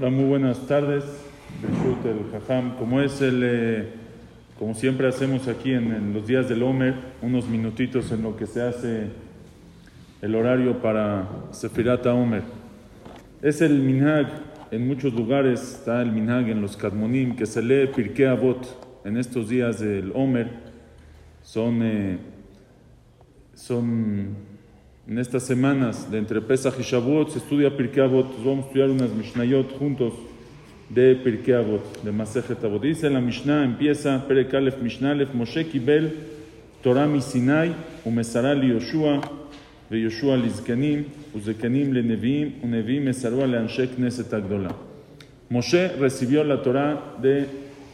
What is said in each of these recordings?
Hola, muy buenas tardes. Como es el, eh, como siempre hacemos aquí en, en los días del Omer, unos minutitos en lo que se hace el horario para Sefirata Omer. Es el minhag, en muchos lugares está el minhag en los Kadmonim, que se lee Pirkei Avot en estos días del Omer. Son, eh, son en estas semanas de entre Pesach y Shavuot se estudia Pirkei Avot. Vamos a estudiar unas Mishnayot juntos de Pirkei Avot, de Masejet Avot. Dice la Mishnah, empieza Perek Aleph Mishnalef, Moshe Kibel, Torah Misinai, Umesara li Yoshua, ve Yoshua li Zkenim, Uzkenim le Neviim, Uneviim Mesarua le Anshe Knesset Agdola. Moshe recibió la Torah de,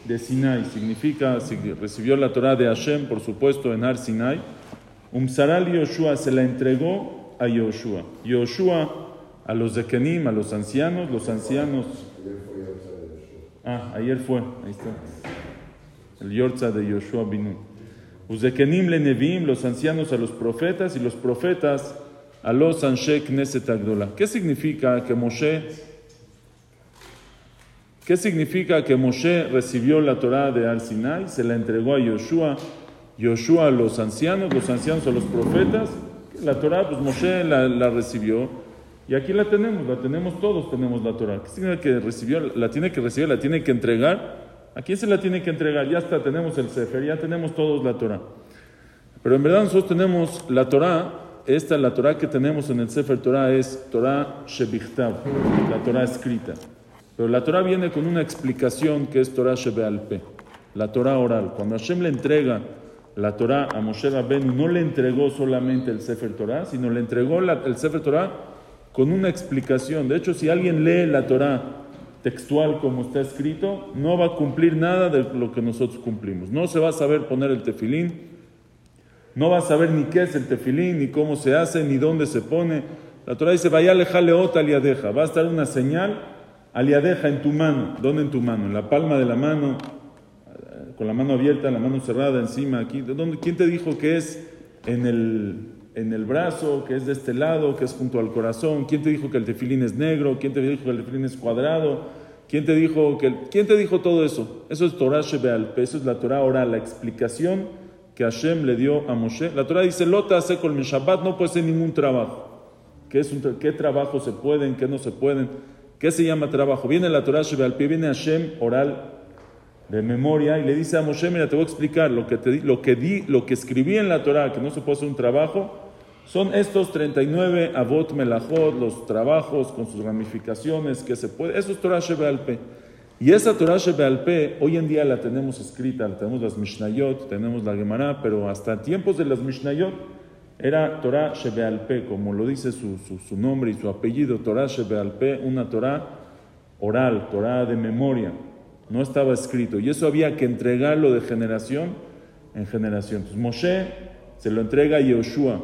de Sinai, significa, recibió la Torah de Hashem, por supuesto, en Har Sinai, Umsaral Yoshua se la entregó a Yoshua. Yoshua a los Zekenim, a los ancianos, los ancianos. Ah, ayer fue, ahí está. El Yorza de Yoshua Binu. Uzekenim le Nevim, los ancianos a los profetas y los profetas a los Anshe Knesset Agdola. ¿Qué significa que Moshe ¿Qué significa que Moshe recibió la Torah de Al Sinai, se la entregó a Yoshua, Yoshua a los ancianos, los ancianos a los profetas? La Torah, pues Moshe la, recibió y aquí la tenemos, la tenemos todos, tenemos la Torah. ¿Qué significa que recibió? La tiene que recibir, la tiene que entregar. ¿A quién se la tiene que entregar? Ya está, tenemos el Sefer, ya tenemos todos la Torah. Pero en verdad nosotros tenemos la Torah, esta, la Torah que tenemos en el Sefer Torah es Torah Shebichtav, la Torah escrita. Pero la Torah viene con una explicación que es Torah Shebealpe, la Torah oral. Cuando Hashem le entrega la Torah a Moshe Rabbeinu, no le entregó solamente el Sefer Torah, sino le entregó el Sefer Torah con una explicación. De hecho, si alguien lee la Torah textual como está escrito, no va a cumplir nada de lo que nosotros cumplimos. No se va a saber poner el tefilín, no va a saber ni qué es el tefilín, ni cómo se hace, ni dónde se pone. La Torah dice, vaya ota aliadeja, va a estar una señal aliadeja en tu mano. ¿Dónde en tu mano? En la palma de la mano, con la mano abierta, la mano cerrada encima, aquí. ¿Dónde? ¿Quién te dijo que es en el, en el brazo, que es de este lado, que es junto al corazón? ¿Quién te dijo que el tefilín es negro? ¿Quién te dijo que el tefilín es cuadrado? ¿Quién te dijo que quién te dijo todo eso? Eso es Torah Shebealpe, eso es la Torah oral, la explicación que Hashem le dio a Moshe. La Torah dice, Lota hace con el Shabbat, no puede ser ningún trabajo. ¿Qué, es un, ¿Qué trabajo se pueden, qué no se pueden? ¿Qué se llama trabajo? Viene la Torah Shebealpe, viene Hashem oral de memoria y le dice a Moshe, mira, te voy a explicar lo que, te, lo que, di, lo que escribí en la Torah, que no se puede hacer un trabajo, son estos 39 avot melachot, los trabajos con sus ramificaciones que se puede. Eso es Torah Shebealpe. Y esa Torah Shebealpe hoy en día la tenemos escrita, tenemos las Mishnayot, tenemos la Gemara, pero hasta tiempos de las Mishnayot era Torah Shebealpe, como lo dice su, su, su nombre y su apellido, Torah Shebealpe, una Torah oral, Torah de memoria. No estaba escrito. Y eso había que entregarlo de generación en generación. Entonces Moshe se lo entrega a Yoshua.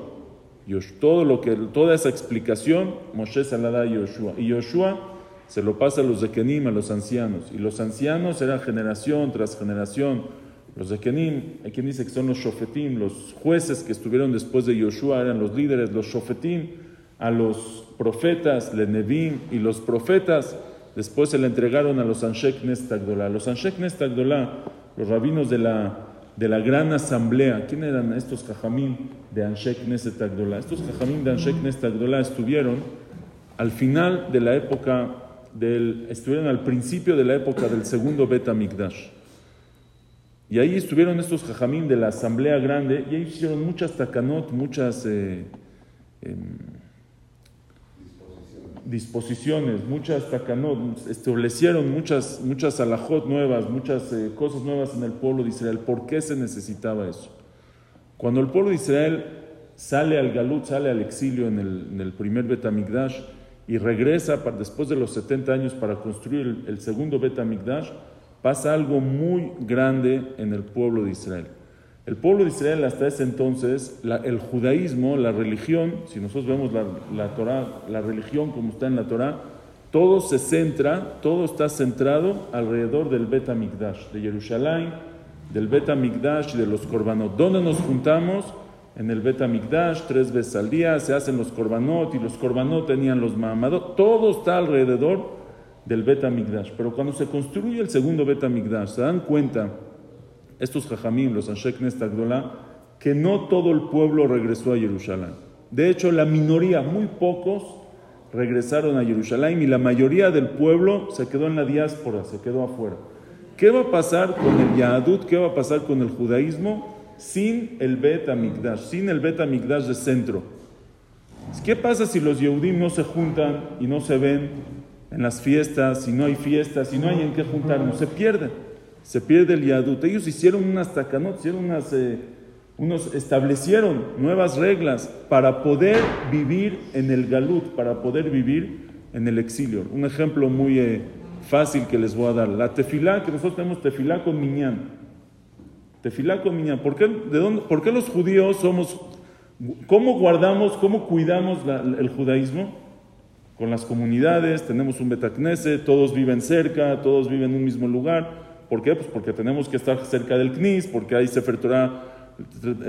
Todo lo que, toda esa explicación, Moshe se la da a Yoshua. Y Yoshua se lo pasa a los Zekenim, a los ancianos. Y los ancianos eran generación tras generación. Los Zekenim, hay quien dice que son los Shofetim, los jueces que estuvieron después de Yoshua eran los líderes, los Shofetim, a los profetas, Lenevim, y los profetas después se le entregaron a los Anshek Nestagdolá. Los Anshek Nestagdolá, los rabinos de la de la gran asamblea. ¿Quién eran estos jajamín de Anshek Neset Agdola? Estos jajamín de Anshek Neset Agdola estuvieron al final de la época del, estuvieron al principio de la época del segundo Bet Mikdash. Y ahí estuvieron estos jajamín de la asamblea grande y ahí hicieron muchas takanot, muchas eh, eh, disposiciones, muchas takanot, establecieron muchas, muchas alajot nuevas, muchas eh, cosas nuevas en el pueblo de Israel. ¿Por qué se necesitaba eso? Cuando el pueblo de Israel sale al galut, sale al exilio en el, primer Betamigdash y regresa para, después de los 70 años para construir el, el segundo Betamigdash, pasa algo muy grande en el pueblo de Israel. El pueblo de Israel hasta ese entonces, el judaísmo, la religión, si nosotros vemos la, la Torah, la religión como está en la Torah, todo se centra, todo está centrado alrededor del Bet HaMikdash, de Jerusalén, del Bet HaMikdash y de los korbanot. ¿Dónde nos juntamos? En el Bet HaMikdash, tres veces al día, se hacen los korbanot y los korbanot tenían los mahamadot. Todo está alrededor del Bet Amigdash. Pero cuando se construye el segundo Bet Amigdash, se dan cuenta estos jajamim, los Anshek Nestagdola, que no todo el pueblo regresó a Jerusalén. De hecho, la minoría, muy pocos, regresaron a Jerusalén y la mayoría del pueblo se quedó en la diáspora, se quedó afuera. ¿Qué va a pasar con el Yahadut? ¿Qué va a pasar con el judaísmo sin el Bet Amigdash, sin el Bet Amigdash de centro? ¿Qué pasa si los Yehudim no se juntan y no se ven en las fiestas, si no hay fiestas, si no hay en qué juntarnos? Se pierde, se pierde el Yahadut. Ellos hicieron unas takanot, hicieron unas... Eh, unos establecieron nuevas reglas para poder vivir en el galut, para poder vivir en el exilio. Un ejemplo muy eh, fácil que les voy a dar. La tefilá, que nosotros tenemos tefilá con miñán. Tefilá con miñán. ¿Por qué, de dónde, ¿Por qué los judíos somos... ¿Cómo guardamos, cómo cuidamos el judaísmo? Con las comunidades, tenemos un betacnese, todos viven cerca, todos viven en un mismo lugar. ¿Por qué? Pues porque tenemos que estar cerca del CNIS, porque hay Sefer Torah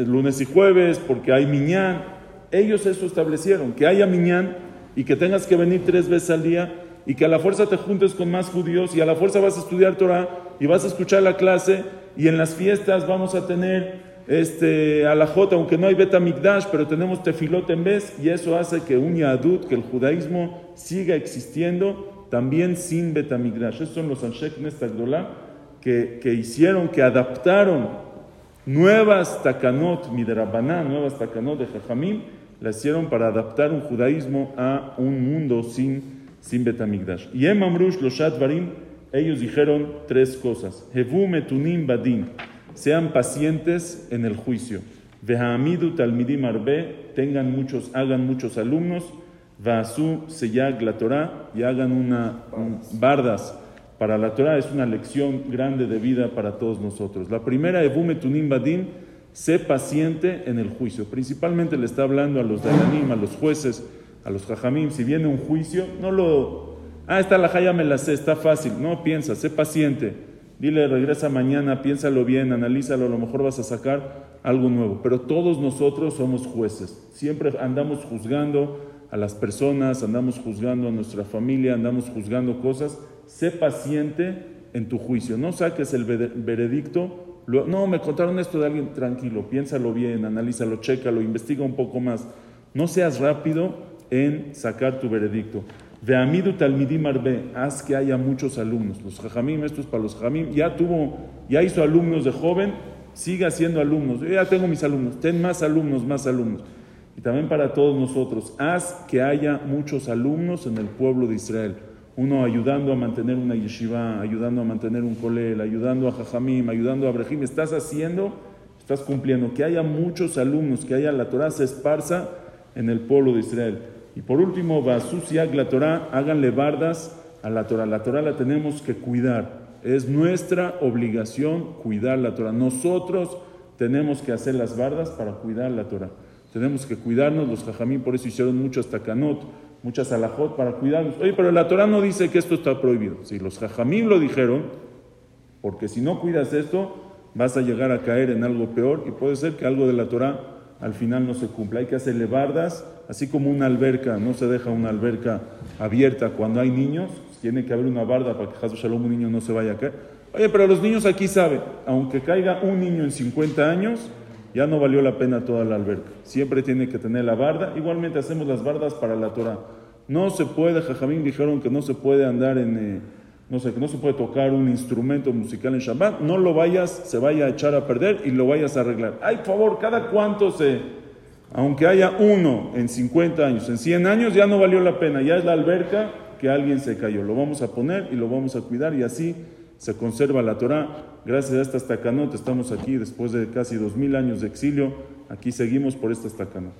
lunes y jueves, porque hay miñán. Ellos eso establecieron, que haya miñán y que tengas que venir tres veces al día y que a la fuerza te juntes con más judíos y a la fuerza vas a estudiar Torah y vas a escuchar la clase y en las fiestas vamos a tener este alajot, aunque no hay betamigdash, pero tenemos tefilot en vez y eso hace que un yadut, que el judaísmo siga existiendo también sin betamigdash. Esos son los anshek nestagdolah que, hicieron, que adaptaron nuevas takanot miderabaná, nuevas takanot de Jajamim, las hicieron para adaptar un judaísmo a un mundo sin, sin Betamigdash. Y en Mamrush, los Shadvarim, ellos dijeron tres cosas. Hevu metunim badin, sean pacientes en el juicio. Vehamidu talmidim arbe, tengan muchos, hagan muchos alumnos. Vasu seyag la Torah, y hagan una bardas para la Torah es una lección grande de vida para todos nosotros. La primera, Ebume Tunim Badim, sé paciente en el juicio. Principalmente le está hablando a los Dayanim, a los jueces, a los Jajamim. Si viene un juicio, no lo. Ah, está la Jaya me la sé, está fácil. No, piensa, sé paciente. Dile, regresa mañana, piénsalo bien, analízalo, a lo mejor vas a sacar algo nuevo. Pero todos nosotros somos jueces. Siempre andamos juzgando a las personas, andamos juzgando a nuestra familia, andamos juzgando cosas sé paciente en tu juicio. No saques el veredicto. No, me contaron esto de alguien. Tranquilo, piénsalo bien, analízalo, chécalo, investiga un poco más. No seas rápido en sacar tu veredicto. Veamidu talmidim arbe, haz que haya muchos alumnos. Los jajamim, esto es para los jajamim. Ya tuvo, ya hizo alumnos de joven, siga siendo alumnos. Yo ya tengo mis alumnos, ten más alumnos, más alumnos. Y también para todos nosotros, haz que haya muchos alumnos en el pueblo de Israel uno ayudando a mantener una yeshiva, ayudando a mantener un kolel, ayudando a jajamim, ayudando a brejim, estás haciendo, estás cumpliendo, que haya muchos alumnos, que haya la Torah se esparza en el pueblo de Israel. Y por último, Basusiak la Torah, háganle bardas a la Torah. La Torah la tenemos que cuidar. Es nuestra obligación cuidar la Torah. Nosotros tenemos que hacer las bardas para cuidar la Torah. Tenemos que cuidarnos. Los jajamim por eso hicieron mucho takanot muchas alajot para cuidarnos. Oye, pero la Torah no dice que esto está prohibido. Si los jajamim lo dijeron, porque si no cuidas esto, vas a llegar a caer en algo peor y puede ser que algo de la Torah al final no se cumpla. Hay que hacerle bardas, así como una alberca, no se deja una alberca abierta cuando hay niños, tiene que haber una barda para que Shalom un niño no se vaya a caer. Oye, pero los niños aquí saben, aunque caiga un niño en 50 años, ya no valió la pena toda la alberca. Siempre tiene que tener la barda. Igualmente hacemos las bardas para la Torah. No se puede, Jajamín dijeron que no se puede andar en, eh, no sé, que no se puede tocar un instrumento musical en Shabbat. No lo vayas, se vaya a echar a perder y lo vayas a arreglar. Ay, por favor, cada cuánto se, aunque haya uno en 50 años, en 100 años, ya no valió la pena. Ya es la alberca que alguien se cayó. Lo vamos a poner y lo vamos a cuidar y así se conserva la Torah. Gracias a estas tacanot estamos aquí después de casi dos mil años de exilio. Aquí seguimos por estas tacanot.